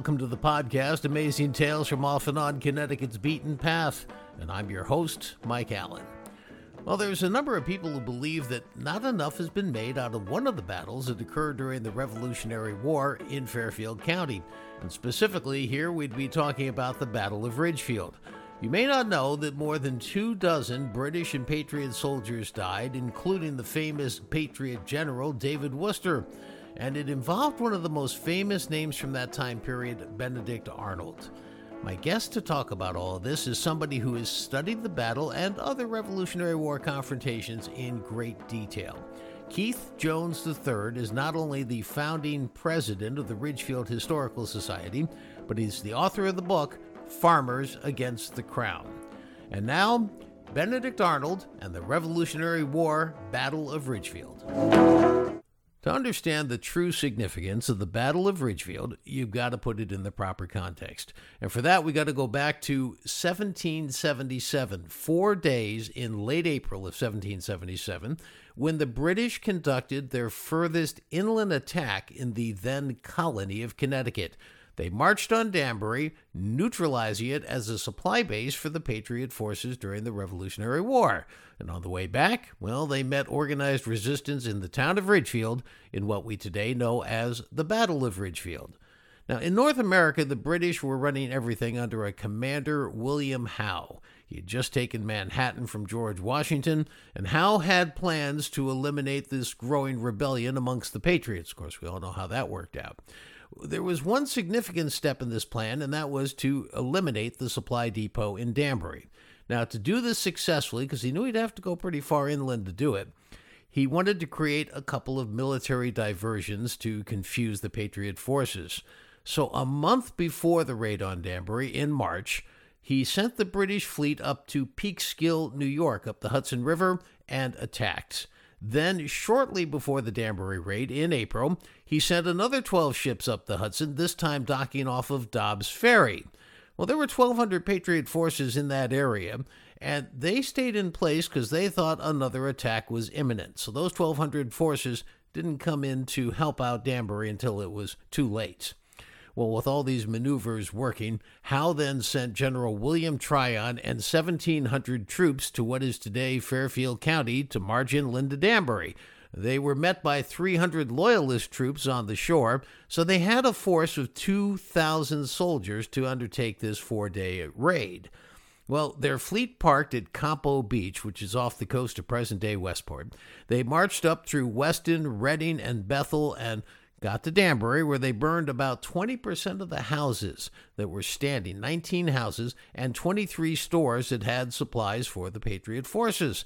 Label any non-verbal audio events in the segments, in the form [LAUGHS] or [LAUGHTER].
welcome to the podcast Amazing Tales from Off and On Connecticut's Beaten Path. And I'm your host, Mike Allen. Well, there's a number of people who believe that not enough has been made out of one of the battles that occurred during the Revolutionary War in Fairfield County. And specifically, here we'd be talking about the Battle of Ridgefield. You may not know that more than two dozen British and Patriot soldiers died, including the famous Patriot General David Wooster and it involved one of the most famous names from that time period, Benedict Arnold. My guest to talk about all of this is somebody who has studied the battle and other Revolutionary War confrontations in great detail. Keith Jones III is not only the founding president of the Ridgefield Historical Society, but he's the author of the book Farmers Against the Crown. And now, Benedict Arnold and the Revolutionary War Battle of Ridgefield. To understand the true significance of the Battle of Ridgefield, you've got to put it in the proper context. And for that, we got to go back to 1777, four days in late April of 1777, when the British conducted their furthest inland attack in the then colony of Connecticut. They marched on Danbury, neutralizing it as a supply base for the Patriot forces during the Revolutionary War. And on the way back, well, they met organized resistance in the town of Ridgefield in what we today know as the Battle of Ridgefield. Now, in North America, the British were running everything under a commander, William Howe. He had just taken Manhattan from George Washington, and Howe had plans to eliminate this growing rebellion amongst the Patriots. Of course, we all know how that worked out. There was one significant step in this plan, and that was to eliminate the supply depot in Danbury. Now, to do this successfully, because he knew he'd have to go pretty far inland to do it, he wanted to create a couple of military diversions to confuse the Patriot forces. So, a month before the raid on Danbury in March, he sent the British fleet up to Peekskill, New York, up the Hudson River, and attacked. Then, shortly before the Danbury raid in April, he sent another 12 ships up the Hudson, this time docking off of Dobbs Ferry. Well, there were 1,200 Patriot forces in that area, and they stayed in place because they thought another attack was imminent. So those 1,200 forces didn't come in to help out Danbury until it was too late. Well, with all these maneuvers working, Howe then sent General William Tryon and 1,700 troops to what is today Fairfield County to march inland to Danbury. They were met by 300 Loyalist troops on the shore, so they had a force of 2,000 soldiers to undertake this four day raid. Well, their fleet parked at Campo Beach, which is off the coast of present day Westport. They marched up through Weston, Redding, and Bethel and got to Danbury, where they burned about 20% of the houses that were standing 19 houses and 23 stores that had supplies for the Patriot forces.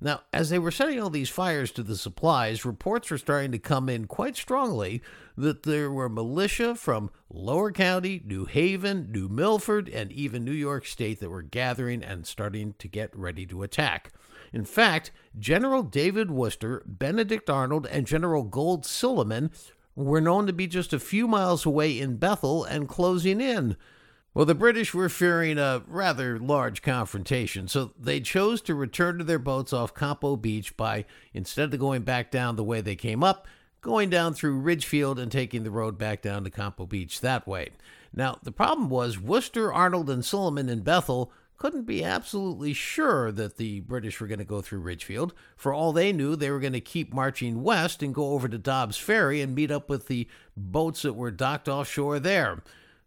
Now, as they were setting all these fires to the supplies, reports were starting to come in quite strongly that there were militia from Lower County, New Haven, New Milford, and even New York State that were gathering and starting to get ready to attack. In fact, General David Wooster, Benedict Arnold, and General Gold Silliman were known to be just a few miles away in Bethel and closing in. Well, the British were fearing a rather large confrontation, so they chose to return to their boats off Campo Beach by, instead of going back down the way they came up, going down through Ridgefield and taking the road back down to Campo Beach that way. Now, the problem was Wooster, Arnold, and Silliman in Bethel couldn't be absolutely sure that the British were going to go through Ridgefield. For all they knew, they were going to keep marching west and go over to Dobbs Ferry and meet up with the boats that were docked offshore there.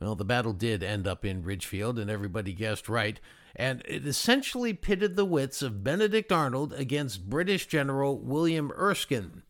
Well, the battle did end up in Ridgefield, and everybody guessed right. And it essentially pitted the wits of Benedict Arnold against British General William Erskine.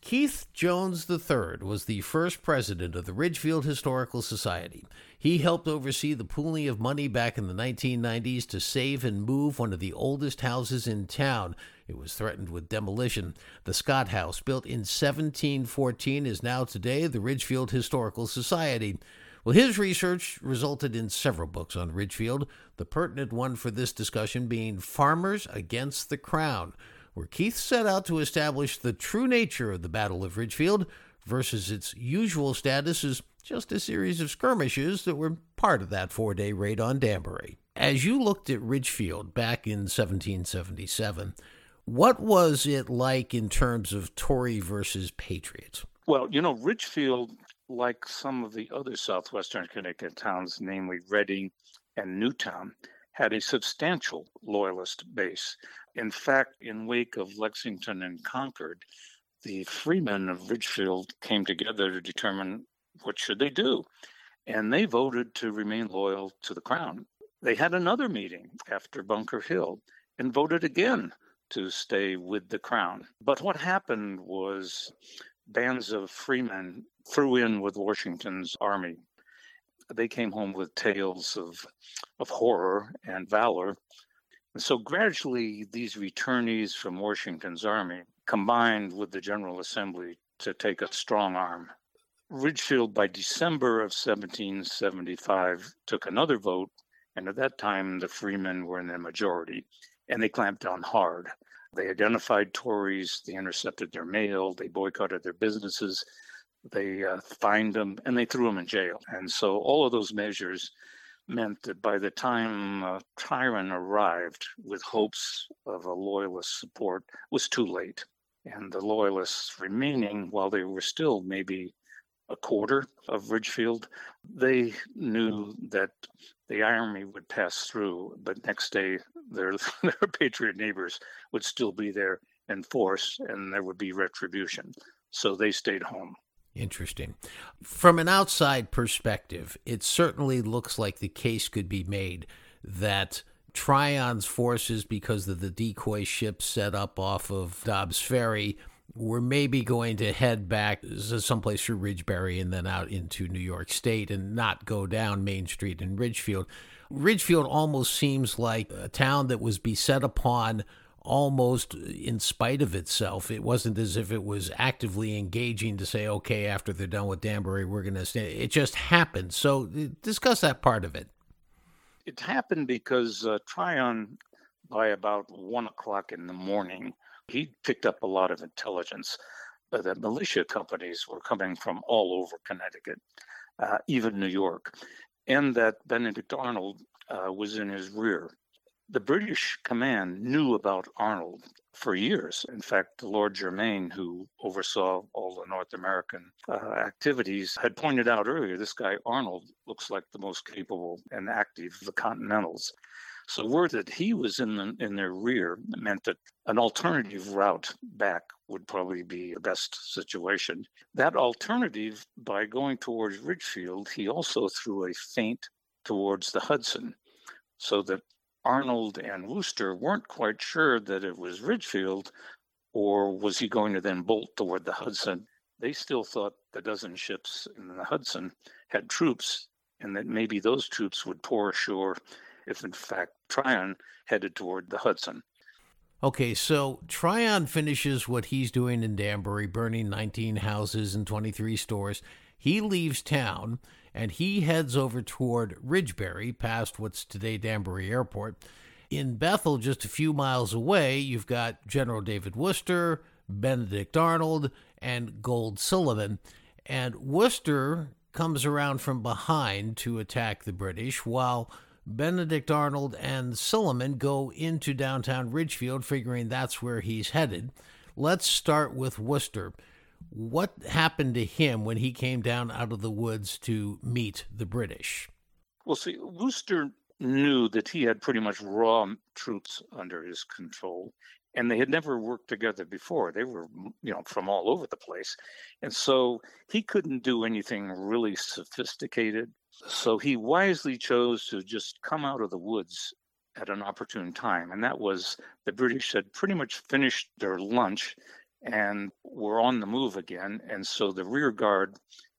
Keith Jones III was the first president of the Ridgefield Historical Society. He helped oversee the pooling of money back in the 1990s to save and move one of the oldest houses in town. It was threatened with demolition. The Scott House, built in 1714, is now today the Ridgefield Historical Society. Well, his research resulted in several books on Ridgefield, the pertinent one for this discussion being Farmers Against the Crown, where Keith set out to establish the true nature of the Battle of Ridgefield versus its usual status as just a series of skirmishes that were part of that four day raid on Danbury. As you looked at Ridgefield back in 1777, what was it like in terms of Tory versus Patriot? Well, you know, Ridgefield like some of the other southwestern Connecticut towns, namely Redding and Newtown, had a substantial loyalist base. In fact, in wake of Lexington and Concord, the freemen of Ridgefield came together to determine what should they do. And they voted to remain loyal to the crown. They had another meeting after Bunker Hill and voted again to stay with the crown. But what happened was bands of freemen threw in with Washington's army. They came home with tales of, of horror and valor. And so gradually, these returnees from Washington's army combined with the General Assembly to take a strong arm. Ridgefield, by December of 1775, took another vote, and at that time the freemen were in the majority, and they clamped down hard. They identified Tories, they intercepted their mail, they boycotted their businesses, they uh, fined them, and they threw them in jail. And so all of those measures meant that by the time uh, Tryon arrived with hopes of a loyalist support was too late and the loyalists remaining, while they were still maybe a quarter of Ridgefield, they knew that the army would pass through, but next day their [LAUGHS] their patriot neighbors would still be there in force, and there would be retribution. So they stayed home. Interesting. From an outside perspective, it certainly looks like the case could be made that Tryon's forces, because of the decoy ships set up off of Dobbs Ferry, were maybe going to head back someplace through Ridgebury and then out into New York State and not go down Main Street in Ridgefield. Ridgefield almost seems like a town that was beset upon almost in spite of itself. It wasn't as if it was actively engaging to say, okay, after they're done with Danbury, we're going to stand. It just happened. So discuss that part of it it happened because uh, Tryon, by about one o'clock in the morning, he picked up a lot of intelligence uh, that militia companies were coming from all over Connecticut, uh, even New York, and that Benedict Arnold uh, was in his rear. The British command knew about Arnold for years. In fact, Lord Germain, who oversaw all the North American uh, activities, had pointed out earlier this guy Arnold looks like the most capable and active of the Continentals. So word that he was in the, in their rear meant that an alternative route back would probably be the best situation. That alternative, by going towards Ridgefield, he also threw a feint towards the Hudson, so that Arnold and Wooster weren't quite sure that it was Ridgefield, or was he going to then bolt toward the Hudson? They still thought the dozen ships in the Hudson had troops, and that maybe those troops would pour ashore if, in fact, Tryon headed toward the Hudson. Okay, so Tryon finishes what he's doing in Danbury, burning 19 houses and 23 stores. He leaves town and he heads over toward Ridgebury, past what's today Danbury Airport. In Bethel, just a few miles away, you've got General David Wooster, Benedict Arnold, and Gold Silliman. And Wooster comes around from behind to attack the British, while Benedict Arnold and Sullivan go into downtown Ridgefield, figuring that's where he's headed. Let's start with Wooster. What happened to him when he came down out of the woods to meet the British? Well, see, Wooster knew that he had pretty much raw troops under his control, and they had never worked together before. They were, you know, from all over the place. And so he couldn't do anything really sophisticated. So he wisely chose to just come out of the woods at an opportune time. And that was the British had pretty much finished their lunch and were on the move again. And so the rear guard,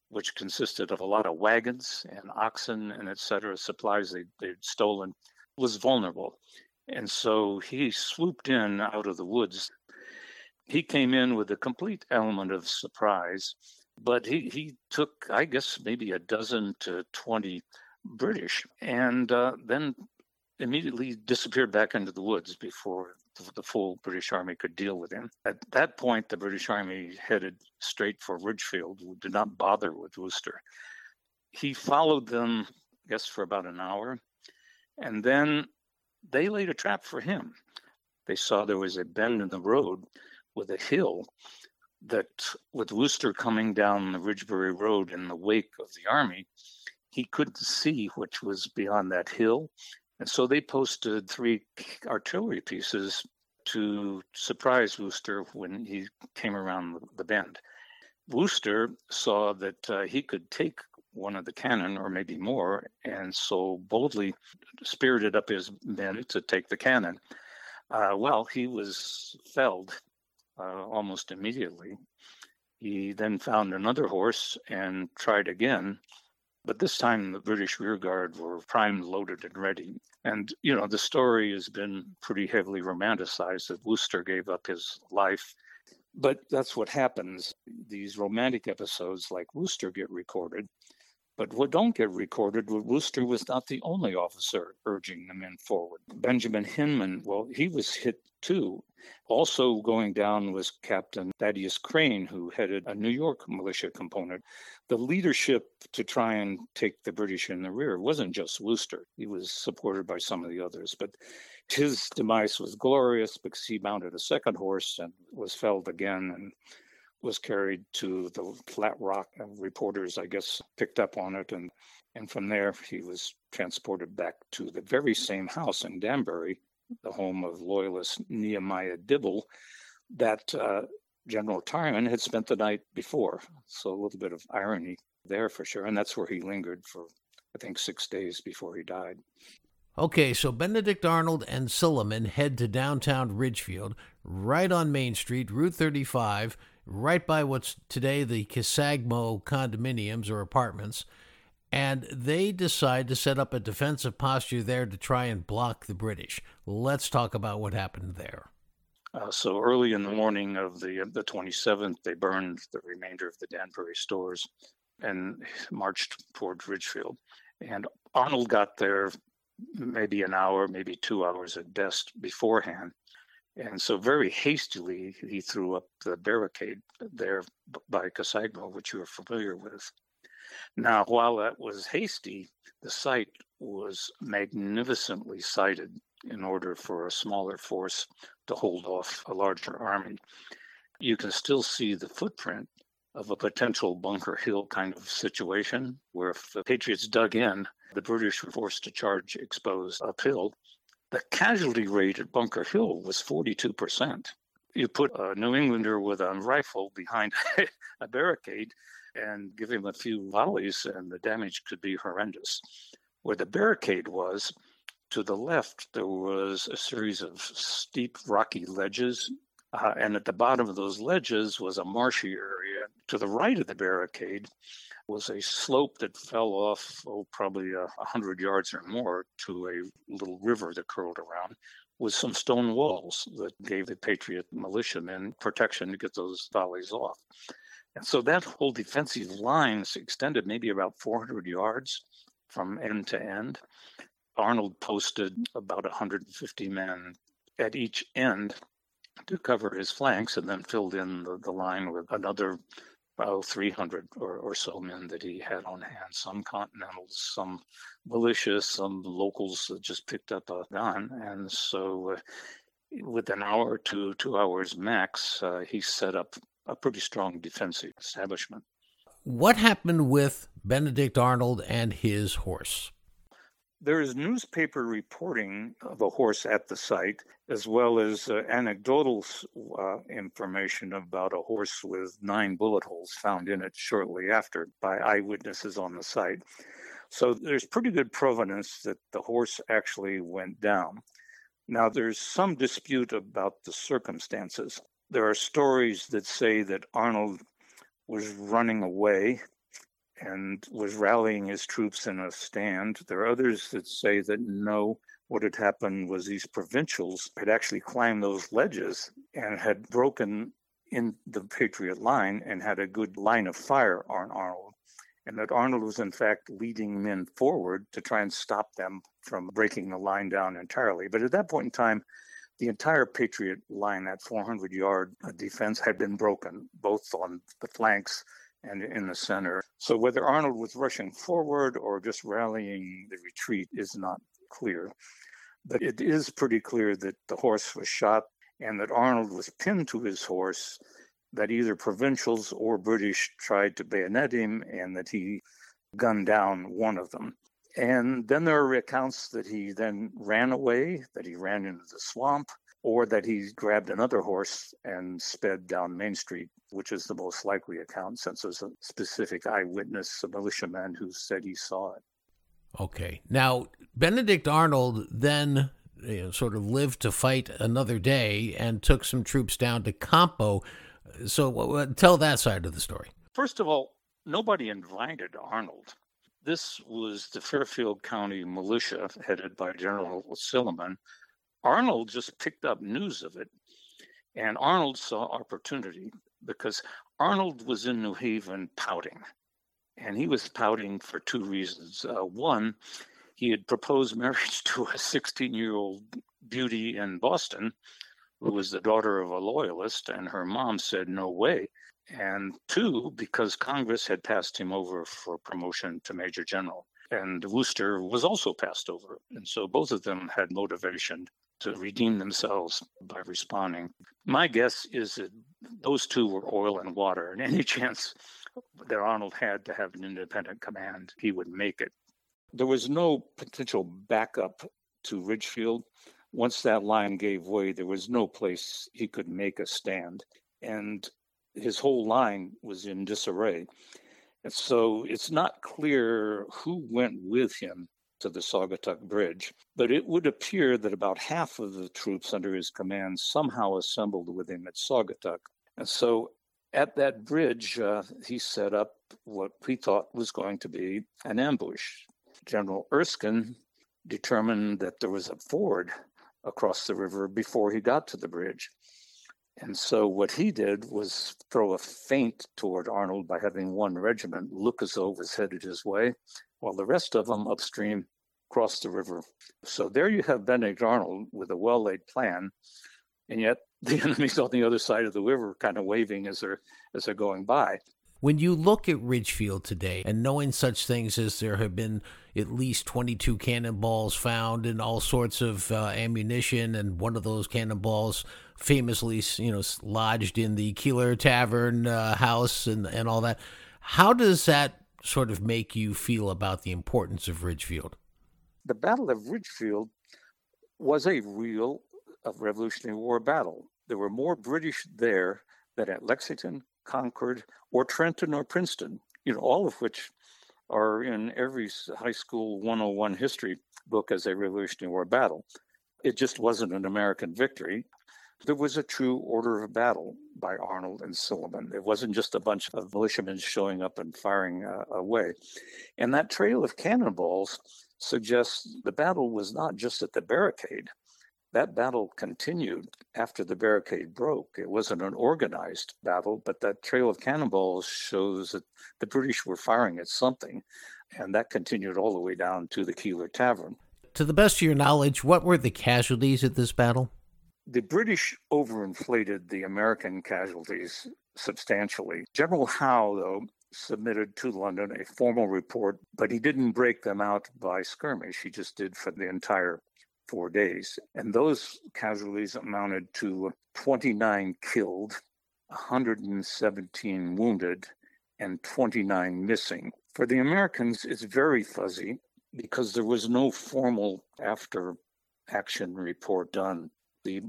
which consisted of a lot of wagons and oxen and et cetera, supplies they, they'd stolen, was vulnerable. And so he swooped in out of the woods. He came in with a complete element of surprise, but he, he took, I guess, maybe a dozen to 20 British and uh, then immediately disappeared back into the woods before the full British Army could deal with him. At that point, the British Army headed straight for Ridgefield, did not bother with Wooster. He followed them, I guess, for about an hour, and then they laid a trap for him. They saw there was a bend in the road with a hill that with Wooster coming down the Ridgebury Road in the wake of the army, he couldn't see which was beyond that hill. And so they posted three artillery pieces to surprise Wooster when he came around the bend. Wooster saw that uh, he could take one of the cannon or maybe more, and so boldly spirited up his men to take the cannon. Uh, well, he was felled uh, almost immediately. He then found another horse and tried again, but this time the British rearguard were primed, loaded, and ready. And, you know, the story has been pretty heavily romanticized that Wooster gave up his life. But that's what happens. These romantic episodes like Wooster get recorded. But what don't get recorded, Wooster was not the only officer urging the men forward. Benjamin Hinman, well, he was hit too. Also going down was Captain Thaddeus Crane, who headed a New York militia component. The leadership to try and take the British in the rear wasn't just Wooster. He was supported by some of the others, but his demise was glorious because he mounted a second horse and was felled again and was carried to the flat rock. And reporters, I guess, picked up on it. And, and from there, he was transported back to the very same house in Danbury, the home of loyalist Nehemiah Dibble, that uh, General Tryon had spent the night before. So a little bit of irony there for sure. And that's where he lingered for, I think, six days before he died. Okay, so Benedict Arnold and Silliman head to downtown Ridgefield, right on Main Street, Route 35, right by what's today the Casagmo condominiums or apartments, and they decide to set up a defensive posture there to try and block the British. Let's talk about what happened there. Uh, so early in the morning of the the 27th, they burned the remainder of the Danbury stores and marched towards Ridgefield. And Arnold got there maybe an hour, maybe two hours at best beforehand. And so, very hastily, he threw up the barricade there by Casagmo, which you are familiar with. Now, while that was hasty, the site was magnificently sited in order for a smaller force to hold off a larger army. You can still see the footprint of a potential Bunker Hill kind of situation, where if the Patriots dug in, the British were forced to charge exposed uphill the casualty rate at Bunker Hill was 42%. You put a New Englander with a rifle behind [LAUGHS] a barricade and give him a few volleys, and the damage could be horrendous. Where the barricade was, to the left, there was a series of steep, rocky ledges. Uh, and at the bottom of those ledges was a marshy area. To the right of the barricade was a slope that fell off, oh, probably uh, a hundred yards or more to a little river that curled around with some stone walls that gave the Patriot militiamen protection to get those volleys off. And so that whole defensive line extended maybe about 400 yards from end to end. Arnold posted about 150 men at each end to cover his flanks and then filled in the, the line with another about 300 or, or so men that he had on hand, some Continentals, some militias, some locals that just picked up a gun. And so, uh, with an hour to two hours max, uh, he set up a pretty strong defensive establishment. What happened with Benedict Arnold and his horse? There is newspaper reporting of a horse at the site, as well as uh, anecdotal uh, information about a horse with nine bullet holes found in it shortly after by eyewitnesses on the site. So there's pretty good provenance that the horse actually went down. Now, there's some dispute about the circumstances. There are stories that say that Arnold was running away and was rallying his troops in a stand. There are others that say that no, what had happened was these provincials had actually climbed those ledges and had broken in the Patriot line and had a good line of fire on Arnold. And that Arnold was, in fact, leading men forward to try and stop them from breaking the line down entirely. But at that point in time, the entire Patriot line, that 400 yard uh, defense, had been broken, both on the flanks and in the center. So whether Arnold was rushing forward or just rallying the retreat is not clear. But it is pretty clear that the horse was shot and that Arnold was pinned to his horse that either provincials or British tried to bayonet him and that he gunned down one of them. And then there are accounts that he then ran away, that he ran into the swamp, or that he grabbed another horse and sped down Main Street, which is the most likely account since there's a specific eyewitness, a militiaman who said he saw it. Okay. Now, Benedict Arnold then you know, sort of lived to fight another day and took some troops down to Campo. So tell that side of the story. First of all, nobody invited Arnold. This was the Fairfield County militia headed by General Silliman. Arnold just picked up news of it, and Arnold saw opportunity because Arnold was in New Haven pouting. And he was pouting for two reasons. Uh, one, he had proposed [LAUGHS] marriage to a 16 year old beauty in Boston who was the daughter of a loyalist, and her mom said, No way. And two, because Congress had passed him over for promotion to Major General. And Wooster was also passed over. And so both of them had motivation to redeem themselves by responding. My guess is that those two were oil and water, and any [LAUGHS] chance that Arnold had to have an independent command, he would make it. There was no potential backup to Ridgefield. Once that line gave way, there was no place he could make a stand. And his whole line was in disarray. And so it's not clear who went with him to the Saugatuck Bridge, but it would appear that about half of the troops under his command somehow assembled with him at Saugatuck. And so at that bridge, uh, he set up what he thought was going to be an ambush. General Erskine determined that there was a ford across the river before he got to the bridge. And so what he did was throw a feint toward Arnold by having one regiment look as though it was headed his way, while the rest of them upstream crossed the river. So there you have Benedict Arnold with a well laid plan, and yet [LAUGHS] the enemy's on the other side of the river kind of waving as they're as they're going by. When you look at Ridgefield today and knowing such things as there have been at least 22 cannonballs found and all sorts of uh, ammunition, and one of those cannonballs famously, you know, lodged in the Keeler Tavern uh, house and, and all that, how does that sort of make you feel about the importance of Ridgefield? The Battle of Ridgefield was a real a Revolutionary War battle. There were more British there than at Lexington, Concord, or Trenton or Princeton, you know, all of which are in every high school 101 history book as a Revolutionary War battle. It just wasn't an American victory. There was a true order of battle by Arnold and Silliman. It wasn't just a bunch of militiamen showing up and firing uh, away. And that trail of cannonballs suggests the battle was not just at the barricade, that battle continued after the barricade broke. It wasn't an organized battle, but that trail of cannonballs shows that the British were firing at something, and that continued all the way down to the Keeler Tavern. To the best of your knowledge, what were the casualties at this battle? The British overinflated the American casualties substantially. General Howe, though, submitted to London a formal report, but he didn't break them out by skirmish. He just did for the entire four days. And those casualties amounted to 29 killed, 117 wounded, and 29 missing. For the Americans, it's very fuzzy because there was no formal after action report done. The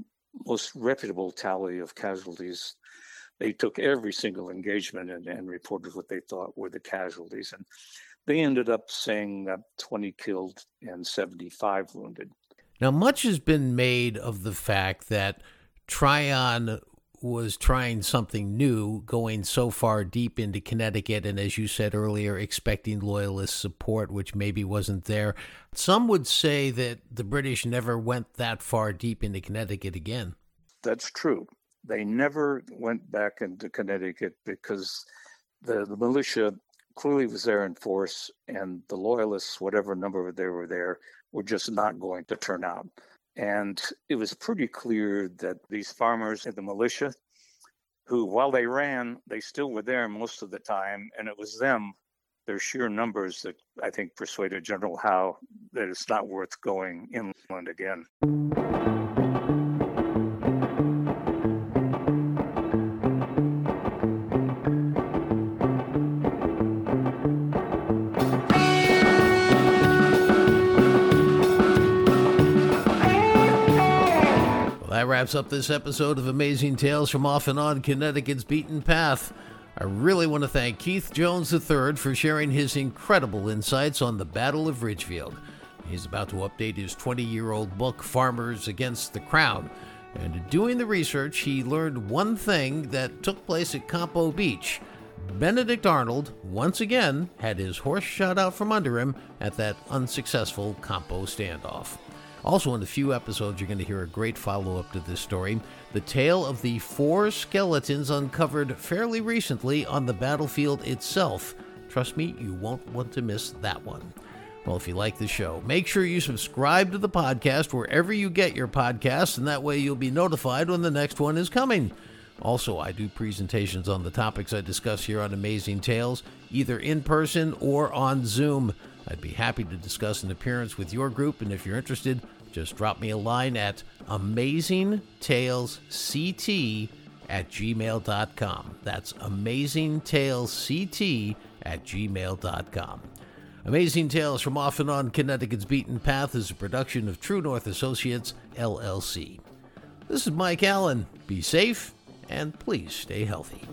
most reputable tally of casualties, they took every single engagement and, and reported what they thought were the casualties. And they ended up saying uh, 20 killed and 75 wounded. Now, much has been made of the fact that Tryon was trying something new, going so far deep into Connecticut, and as you said earlier, expecting loyalist support, which maybe wasn't there. Some would say that the British never went that far deep into Connecticut again. That's true. They never went back into Connecticut because the, the militia clearly was there in force, and the loyalists, whatever number they were there, were just not going to turn out. And it was pretty clear that these farmers and the militia, who, while they ran, they still were there most of the time. And it was them, their sheer numbers, that I think persuaded General Howe that it's not worth going inland again. Wraps up this episode of Amazing Tales from Off and On Connecticut's Beaten Path. I really want to thank Keith Jones III for sharing his incredible insights on the Battle of Ridgefield. He's about to update his 20 year old book, Farmers Against the Crown. And in doing the research, he learned one thing that took place at Campo Beach. Benedict Arnold, once again, had his horse shot out from under him at that unsuccessful Campo standoff. Also, in a few episodes, you're going to hear a great follow up to this story the tale of the four skeletons uncovered fairly recently on the battlefield itself. Trust me, you won't want to miss that one. Well, if you like the show, make sure you subscribe to the podcast wherever you get your podcasts, and that way you'll be notified when the next one is coming. Also, I do presentations on the topics I discuss here on Amazing Tales, either in person or on Zoom. I'd be happy to discuss an appearance with your group, and if you're interested, just drop me a line at amazingtalesct at gmail.com. That's amazingtalesct at gmail.com. Amazing Tales from Off and On Connecticut's Beaten Path is a production of True North Associates, LLC. This is Mike Allen. Be safe and please stay healthy.